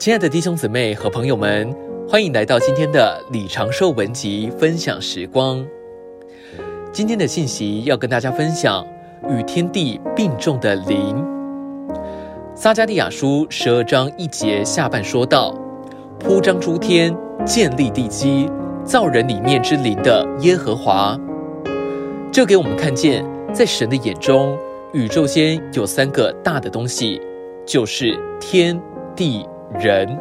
亲爱的弟兄姊妹和朋友们，欢迎来到今天的李长寿文集分享时光。今天的信息要跟大家分享与天地并重的灵。撒迦利亚书十二章一节下半说道：“铺张诸天，建立地基，造人里面之灵的耶和华。”这给我们看见，在神的眼中，宇宙间有三个大的东西，就是天地。人，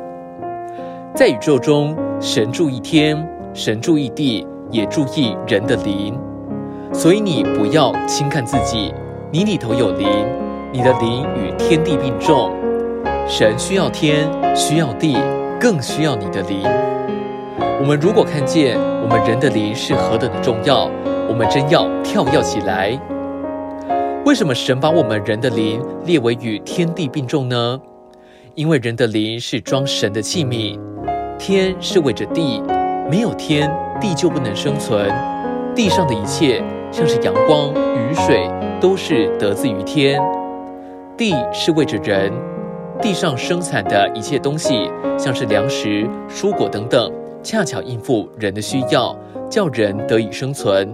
在宇宙中，神注意天，神注意地，也注意人的灵。所以你不要轻看自己，你里头有灵，你的灵与天地并重。神需要天，需要地，更需要你的灵。我们如果看见我们人的灵是何等的重要，我们真要跳跃起来。为什么神把我们人的灵列为与天地并重呢？因为人的灵是装神的器皿，天是为着地，没有天，地就不能生存。地上的一切，像是阳光、雨水，都是得自于天。地是为着人，地上生产的一切东西，像是粮食、蔬果等等，恰巧应付人的需要，叫人得以生存。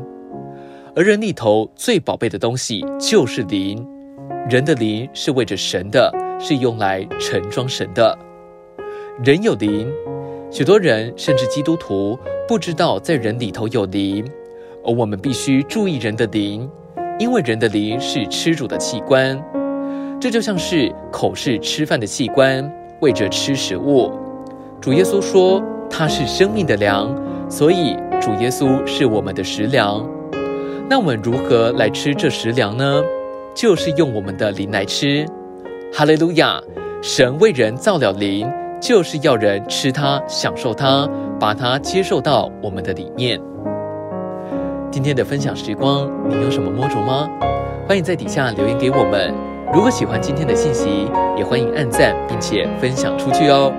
而人里头最宝贝的东西就是灵，人的灵是为着神的。是用来盛装神的。人有灵，许多人甚至基督徒不知道在人里头有灵，而我们必须注意人的灵，因为人的灵是吃主的器官。这就像是口是吃饭的器官，为着吃食物。主耶稣说他是生命的粮，所以主耶稣是我们的食粮。那我们如何来吃这食粮呢？就是用我们的灵来吃。哈利路亚！神为人造了灵，就是要人吃它、享受它，把它接受到我们的里面。今天的分享时光，你有什么摸着吗？欢迎在底下留言给我们。如果喜欢今天的信息，也欢迎按赞并且分享出去哦。